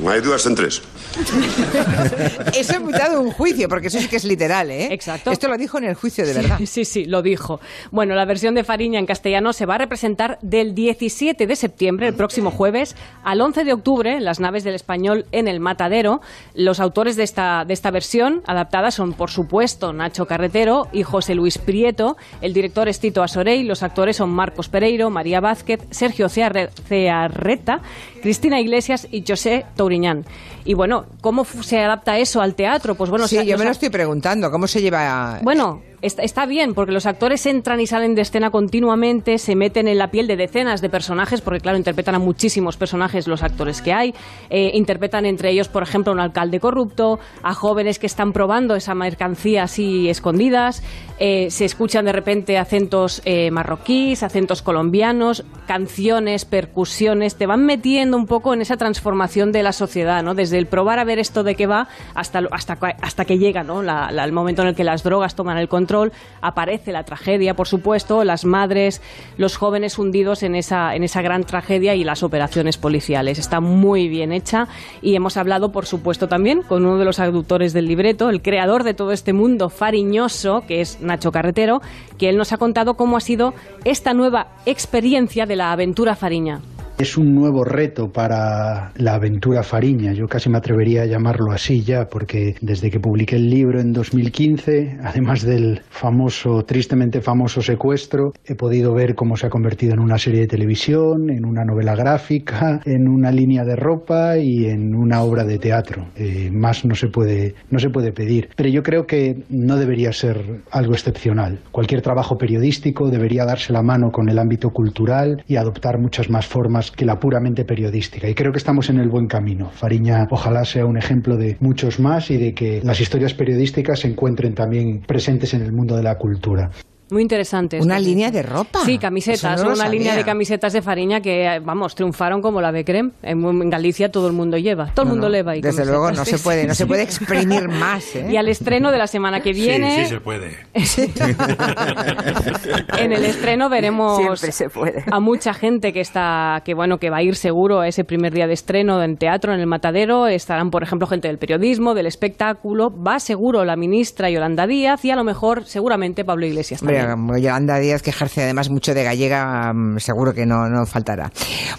No hay dudas en tres. Eso es mitad de un juicio, porque eso sí que es literal, ¿eh? Exacto. Esto lo dijo en el juicio de verdad. Sí, sí, lo dijo. Bueno, la versión de Fariña en castellano se va a representar del 17 de septiembre, el próximo jueves, al 11 de octubre, en las naves del español en el Matadero. Los autores de esta, de esta versión adaptada son, por supuesto, Nacho Carretero y José Luis Prieto. El director es Tito Asorey. Los actores son Marcos Pereiro, María Vázquez, Sergio Cearre- Cearreta, Cristina Iglesias y José Touriñán. Y bueno, ¿cómo se adapta eso al teatro? Pues bueno, sí, yo me lo estoy preguntando, ¿cómo se lleva? bueno, está, bien, porque los actores entran y salen de escena continuamente, se meten en la piel de decenas de personajes, porque claro, interpretan a muchísimos personajes los actores que hay, eh, interpretan entre ellos, por ejemplo, a un alcalde corrupto, a jóvenes que están probando esa mercancía así escondidas, eh, se escuchan de repente acentos eh, marroquíes, acentos colombianos, canciones, percusiones, te van metiendo un poco en esa transformación de la sociedad, ¿no? Desde el probar a ver esto de qué va hasta, hasta, hasta que llega, ¿no? La- el momento en el que las drogas toman el control, aparece la tragedia, por supuesto, las madres, los jóvenes hundidos en esa, en esa gran tragedia y las operaciones policiales. Está muy bien hecha y hemos hablado, por supuesto, también con uno de los autores del libreto, el creador de todo este mundo fariñoso, que es Nacho Carretero, que él nos ha contado cómo ha sido esta nueva experiencia de la aventura fariña. Es un nuevo reto para la aventura Fariña, yo casi me atrevería a llamarlo así ya, porque desde que publiqué el libro en 2015, además del famoso, tristemente famoso secuestro, he podido ver cómo se ha convertido en una serie de televisión, en una novela gráfica, en una línea de ropa y en una obra de teatro. Eh, más no se puede, no se puede pedir. Pero yo creo que no debería ser algo excepcional. Cualquier trabajo periodístico debería darse la mano con el ámbito cultural y adoptar muchas más formas que la puramente periodística. Y creo que estamos en el buen camino. Fariña ojalá sea un ejemplo de muchos más y de que las historias periodísticas se encuentren también presentes en el mundo de la cultura. Muy interesante. Una esto. línea de ropa. Sí, camisetas. no una línea de camisetas de Fariña que, vamos, triunfaron como la de Creme. En, en Galicia todo el mundo lleva. Todo el mundo no, lleva Desde camisetas. luego no se puede, no se puede exprimir más. ¿eh? Y al estreno de la semana que viene, Sí, sí se puede. en el estreno veremos Siempre se puede. a mucha gente que está, que bueno, que va a ir seguro a ese primer día de estreno en teatro, en el Matadero. Estarán, por ejemplo, gente del periodismo, del espectáculo. Va seguro la ministra Yolanda Díaz y a lo mejor, seguramente, Pablo Iglesias también. Hombre, Yolanda Díaz, que ejerce además mucho de gallega, mm, seguro que no, no faltará.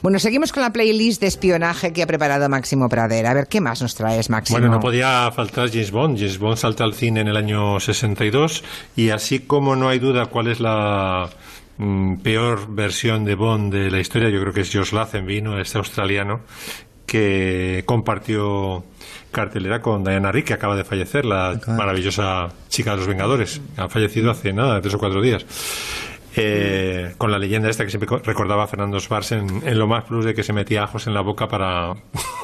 Bueno, seguimos con la playlist de espionaje que ha preparado Máximo Pradera. A ver, ¿qué más nos traes, Máximo? Bueno, no podía faltar James Bond. James Bond salta al cine en el año 62 y así como no hay duda cuál es la mm, peor versión de Bond de la historia, yo creo que es Josh Lazenby, ¿no? este australiano que compartió cartelera con Diana Rick, que acaba de fallecer, la maravillosa chica de los Vengadores. Ha fallecido hace nada, tres o cuatro días. Eh, con la leyenda esta que siempre co- recordaba a Fernando Svars en, en lo más plus de que se metía ajos en la boca para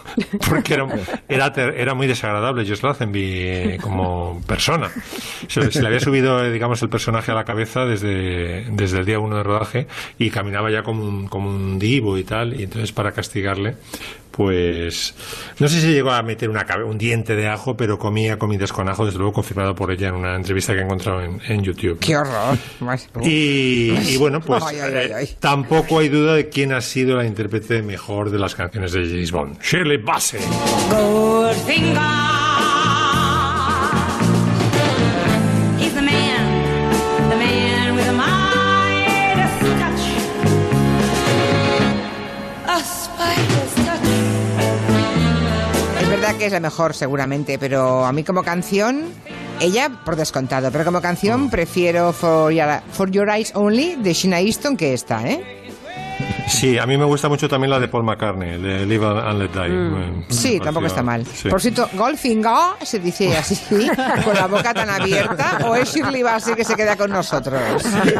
porque era, era, ter- era muy desagradable Josh Lazenby eh, como persona se, se le había subido eh, digamos el personaje a la cabeza desde, desde el día uno de rodaje y caminaba ya como un, como un divo y tal y entonces para castigarle pues no sé si llegó a meter una, un diente de ajo pero comía comidas con ajo desde luego confirmado por ella en una entrevista que he encontrado en, en YouTube ¡Qué horror! y, y bueno, pues Ay, ay, ay, ay. eh, tampoco hay duda de quién ha sido la intérprete mejor de las canciones de James Bond. Shirley Bassey. Que es la mejor, seguramente, pero a mí como canción, ella por descontado, pero como Mm. canción prefiero For Your, For Your Eyes Only de Sheena Easton que esta, ¿eh? Sí, a mí me gusta mucho también la de Paul McCartney, de Live and Let Die. Me- Sí, tampoco está mal. sí. Por cierto, Goldfinger se dice así, con la boca tan abierta, o es Shirley Bassey que se queda con nosotros.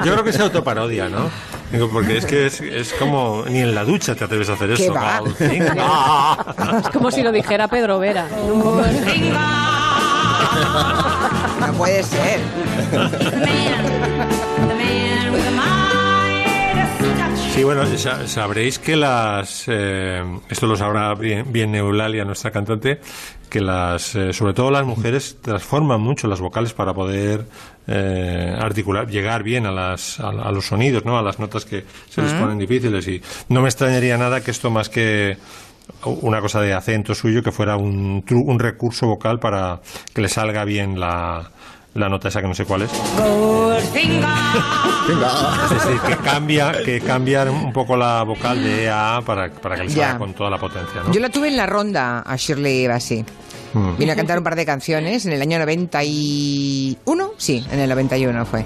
Yo creo que es autoparodia, ¿no? Digo, porque es que es, es como ni en la ducha te atreves a hacer ¿Qué eso. va? Es como si lo dijera Pedro Vera. No puede ser. Sí, bueno, sa- sabréis que las. eh, esto lo sabrá bien, bien Eulalia, nuestra cantante, que las. eh, sobre todo las mujeres transforman mucho las vocales para poder eh, articular, llegar bien a, las, a, a los sonidos, ¿no? A las notas que se les Mm. ponen difíciles. Y no me extrañaría nada que esto más que una cosa de acento suyo, que fuera un, un recurso vocal para que le salga bien la, la nota esa que no sé cuál es. Es decir, que cambia, que cambia un poco la vocal de E a A para, para que le salga con toda la potencia, ¿no? Yo la tuve en la ronda a Shirley Bassey. Mm. Vino a cantar un par de canciones en el año 91. Sí, en el 91 fue.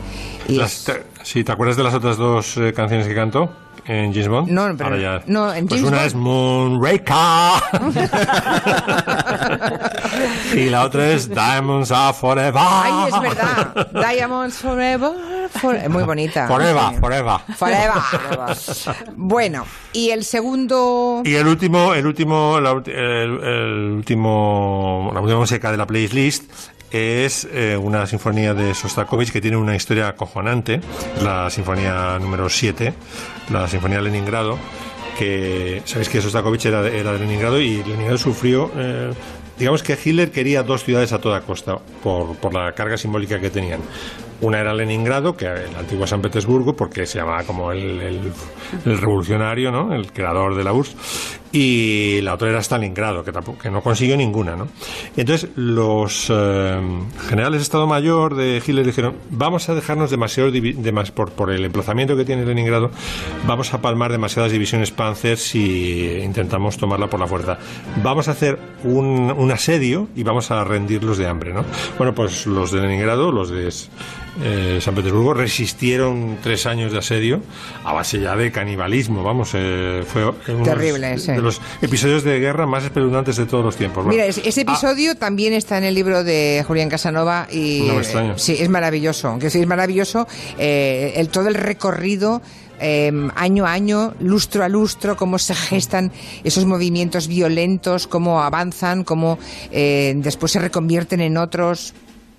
Y Las- te, sí, ¿te acuerdas de las otras dos eh, canciones que cantó en James Bond? No, pero- Ahora ya- no, en pues James una Bond- es Moonraker. Y la otra es Diamonds Are Forever. Ay, es verdad. Diamonds Forever. For- Muy bonita. Forever, forever. Forever. Bueno, y el segundo. Y el último, el último, la el, el último, la última música de la playlist es eh, una sinfonía de Sostakovich que tiene una historia acojonante, la sinfonía número 7, la sinfonía de Leningrado, que sabéis que Sostakovich era, de- era de Leningrado y Leningrado sufrió, eh, digamos que Hitler quería dos ciudades a toda costa por, por la carga simbólica que tenían. Una era Leningrado, que el antiguo San Petersburgo, porque se llamaba como el, el- el revolucionario, ¿no? el creador de la URSS, y la otra era Stalingrado, que, tampoco, que no consiguió ninguna. ¿no? Entonces, los eh, generales de Estado Mayor de Hitler dijeron, vamos a dejarnos demasiado, divi- demas- por, por el emplazamiento que tiene Leningrado, vamos a palmar demasiadas divisiones Panzer si intentamos tomarla por la fuerza. Vamos a hacer un, asedio y vamos a rendirlos de hambre. ¿no? Bueno, pues los de Leningrado, los de eh, San Petersburgo, resistieron tres años de asedio a base ya de canibalismo. Vamos, eh, Terrible, sí. Los episodios de guerra más espeluznantes de todos los tiempos. Bueno, Mira, ese ah, episodio también está en el libro de Julián Casanova y No me extraña. eh, sí, es maravilloso, que sí es maravilloso eh, el todo el recorrido eh, año a año, lustro a lustro, cómo se gestan esos movimientos violentos, cómo avanzan, cómo eh, después se reconvierten en otros.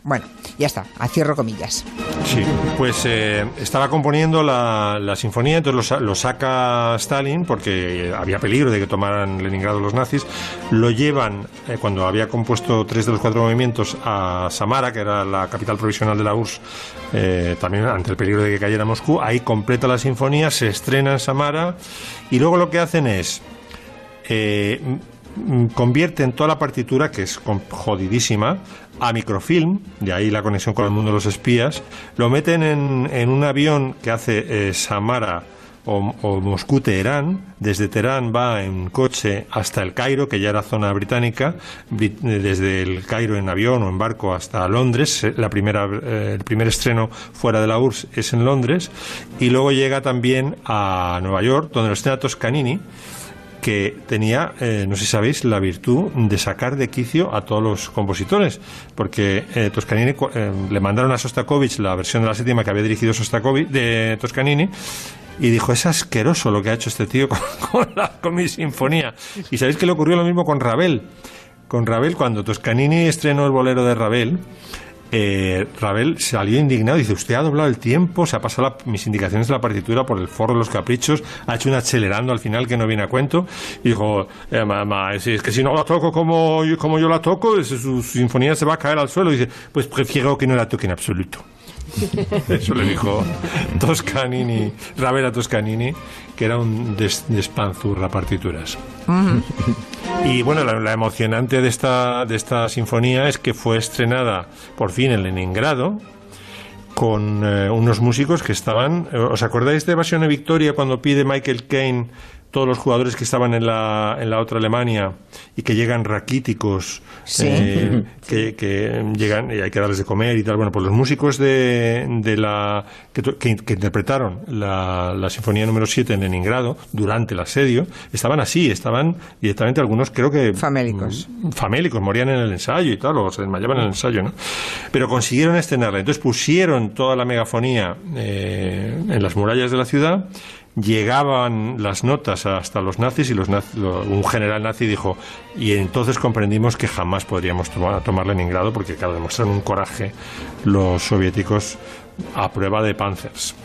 Bueno, ya está, a cierro comillas. Sí, pues eh, estaba componiendo la, la sinfonía, entonces lo, lo saca Stalin porque había peligro de que tomaran Leningrado los nazis. Lo llevan, eh, cuando había compuesto tres de los cuatro movimientos, a Samara, que era la capital provisional de la URSS, eh, también ante el peligro de que cayera Moscú. Ahí completa la sinfonía, se estrena en Samara y luego lo que hacen es eh, convierten toda la partitura, que es jodidísima, a microfilm, de ahí la conexión con el mundo de los espías, lo meten en, en un avión que hace eh, Samara o, Moscú-Teherán, desde Teherán va en coche hasta el Cairo, que ya era zona británica, bri- eh, desde el Cairo en avión o en barco hasta Londres, eh, la primera, eh, el primer estreno fuera de la URSS es en Londres, y luego llega también a Nueva York, donde lo estrena Toscanini, que tenía, eh, no sé si sabéis, la virtud de sacar de quicio a todos los compositores, porque eh, Toscanini eh, le mandaron a Sostakovich la versión de la séptima que había dirigido Sostakovich de Toscanini y dijo, es asqueroso lo que ha hecho este tío con, con la- con mi sinfonía. Y sabéis que le ocurrió lo mismo con Ravel. Con Ravel, cuando Toscanini estrenó el bolero de Ravel, eh, Ravel salió indignado dice, usted ha doblado el tiempo, se ha pasado la- mis indicaciones de la partitura por el forro de los caprichos, ha hecho un acelerando al final que no viene a cuento, y dijo, eh, mamá, es, que si no la toco como, como yo la toco, es- su sinfonía se va a caer al suelo, y dice, pues prefiero que no la toque en absoluto. Eso le dijo Toscanini, Ravel a Toscanini, que era un des, despanzurra partituras. Y bueno, la, la emocionante de esta, de esta sinfonía es que fue estrenada por fin en Leningrado con eh, unos músicos que estaban... eh, ¿Os acordáis de Evasión Victoria cuando pide Michael Caine todos los jugadores que estaban en la, en la otra Alemania y que llegan raquíticos, Sí. eh, que, que llegan y hay que darles de comer y tal? Bueno, pues los músicos de, de la que, que- que interpretaron la, la Sinfonía número 7 en Leningrado durante el asedio estaban así, estaban directamente algunos creo que... Famélicos. mm, famélicos, morían en el ensayo y tal, o se desmayaban en el ensayo, ¿no? Pero consiguieron estrenarla. Entonces pusieron toda la megafonía eh, en las murallas de la ciudad, llegaban las notas hasta los nazis y los un general nazi dijo, y entonces comprendimos que jamás podríamos tomar, tomar Leningrado porque, claro, demostraron un coraje los soviéticos a prueba de panzers.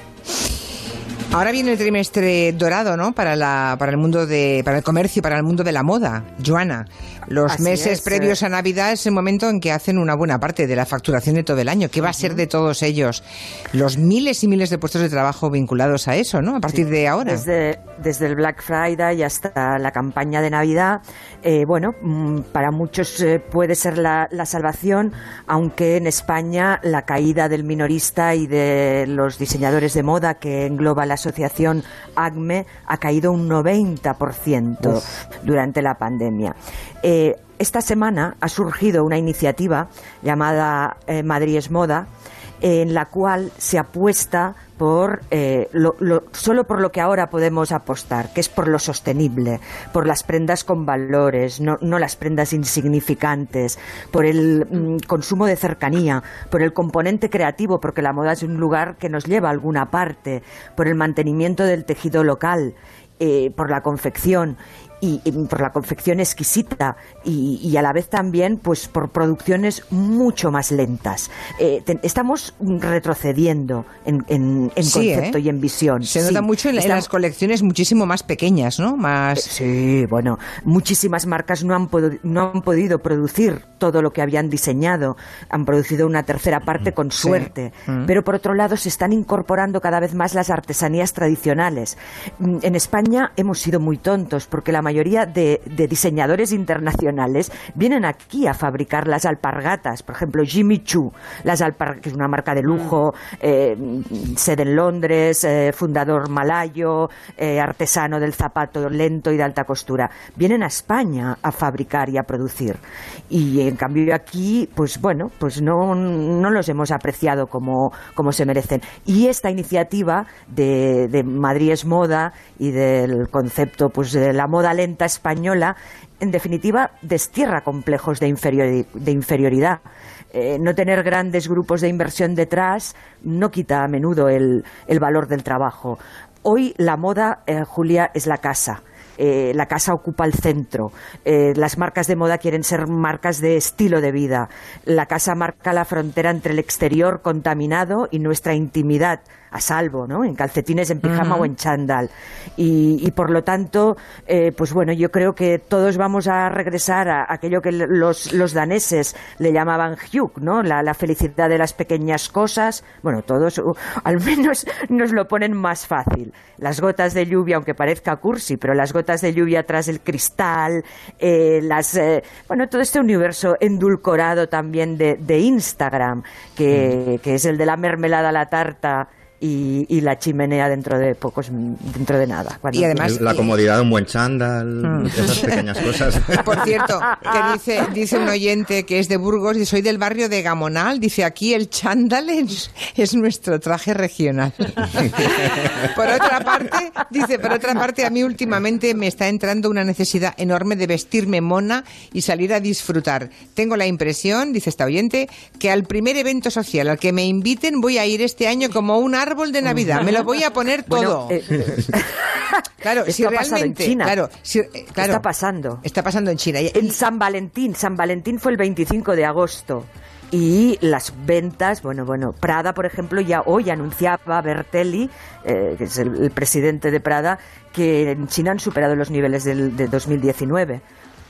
Ahora viene el trimestre dorado, ¿no? Para la, para el mundo de, para el comercio, para el mundo de la moda. Joana, los Así meses es, previos eh. a Navidad es el momento en que hacen una buena parte de la facturación de todo el año. ¿Qué va a ser de todos ellos? Los miles y miles de puestos de trabajo vinculados a eso, ¿no? A partir de ahora. Desde, desde el Black Friday hasta la campaña de Navidad, eh, bueno, mm, para muchos eh, puede ser la, la salvación, aunque en España la caída del minorista y de los diseñadores de moda que engloba la asociación ACME ha caído un 90% durante la pandemia. Eh, esta semana ha surgido una iniciativa llamada eh, Madrid es Moda, en la cual se apuesta por eh, lo- lo- solo por lo que ahora podemos apostar, que es por lo sostenible, por las prendas con valores, no, las prendas insignificantes, por el mm, consumo de cercanía, por el componente creativo, porque la moda es un lugar que nos lleva a alguna parte, por el mantenimiento del tejido local, eh, por la confección y, y por la confección exquisita y, y a la vez también pues por producciones mucho más lentas. Eh, te- estamos retrocediendo en, en- en Sí, concepto ¿eh? y en visión. Se nota Sí, mucho en, las colecciones muchísimo más pequeñas, ¿no? Más... Sí, bueno, muchísimas marcas no han, pod- no han podido producir todo lo que habían diseñado, han producido una tercera parte con sí. suerte, Mm. pero por otro lado se están incorporando cada vez más las artesanías tradicionales. Mm, En España hemos sido muy tontos porque la mayoría de, de diseñadores internacionales vienen aquí a fabricar las alpargatas, por ejemplo Jimmy Choo, las alpar- que es una marca de lujo, eh, sede en Londres, eh, fundador malayo, eh, artesano del zapato lento y de alta costura. Vienen a España a fabricar y a producir. Y en cambio aquí, pues bueno, pues no, no los hemos apreciado como, como se merecen. Y esta iniciativa de, de Madrid es moda y del concepto pues de la moda lenta española, en definitiva, destierra complejos de, inferiori- de inferioridad. Eh, no tener grandes grupos de inversión detrás no quita a menudo el, valor del trabajo. Hoy la moda, eh, Julia, es la casa. Eh, la casa ocupa el centro. Las marcas de moda quieren ser marcas de estilo de vida. La casa marca la frontera entre el exterior contaminado y nuestra intimidad a salvo, ¿no? En calcetines, en pijama o en chándal. Y, y por lo tanto, eh, pues bueno, yo creo que todos vamos a regresar a aquello que los, los daneses le llamaban Hugh, ¿no? La, la felicidad de las pequeñas cosas. Bueno, todos uh, al menos nos lo ponen más fácil. Las gotas de lluvia, aunque parezca cursi, pero las gotas de lluvia tras el cristal, eh, las, eh, bueno, todo este universo endulcorado también de, de Instagram, que, que es el de la mermelada a la tarta y, y la chimenea dentro de pocos dentro de nada. Cuando- la comodidad de un buen chándal, Mm. esas pequeñas cosas. Por cierto, que dice, dice un oyente que es de Burgos y soy del barrio de Gamonal. Dice aquí el chándal es, es nuestro traje regional. por otra parte, dice, por otra parte, a mí últimamente me está entrando una necesidad enorme de vestirme mona y salir a disfrutar. Tengo la impresión, dice esta oyente, que al primer evento social al que me inviten voy a ir este año como un árbol de Navidad. Me lo voy a poner Bueno, todo. eh, claro, si en realmente, China. claro, si- eh, claro, Está pasando. Está pasando en China. En San Valentín. San Valentín fue el 25 de agosto. Y las ventas, bueno, bueno, Prada, por ejemplo, ya hoy anunciaba Bertelli, eh, que es el, el presidente de Prada, que en China han superado los niveles del, de 2019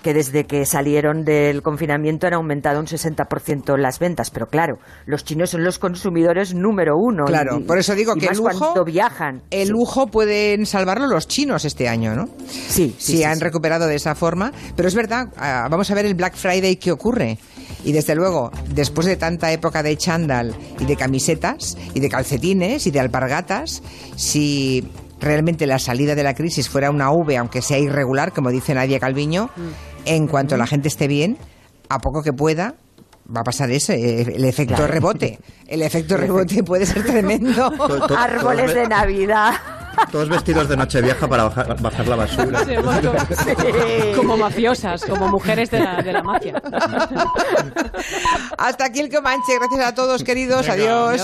que desde que salieron del confinamiento han aumentado un 60% las ventas. Pero claro, los chinos son los consumidores número uno. Claro, y- por eso digo y que el lujo, cuando viajan. el lujo pueden salvarlo los chinos este año, ¿no? Sí, Si sí, han sí. recuperado de esa forma. Pero es verdad, ah, vamos a ver el Black Friday qué ocurre. Y desde luego, después de tanta época de chándal y de camisetas y de calcetines y de alpargatas, si realmente la salida de la crisis fuera una V, aunque sea irregular, como dice Nadia Calviño, en cuanto la gente esté bien, a poco que pueda, va a pasar eso, eh, el efecto Claro. rebote. El efecto rebote puede ser tremendo. To- to- Árboles de Navidad. Todos vestidos de Nochevieja para bajar, bajar la basura. Sí, como, como mafiosas, como mujeres de la, de la mafia. Hasta aquí el Comanche. Gracias a todos, queridos. Venga. Adiós.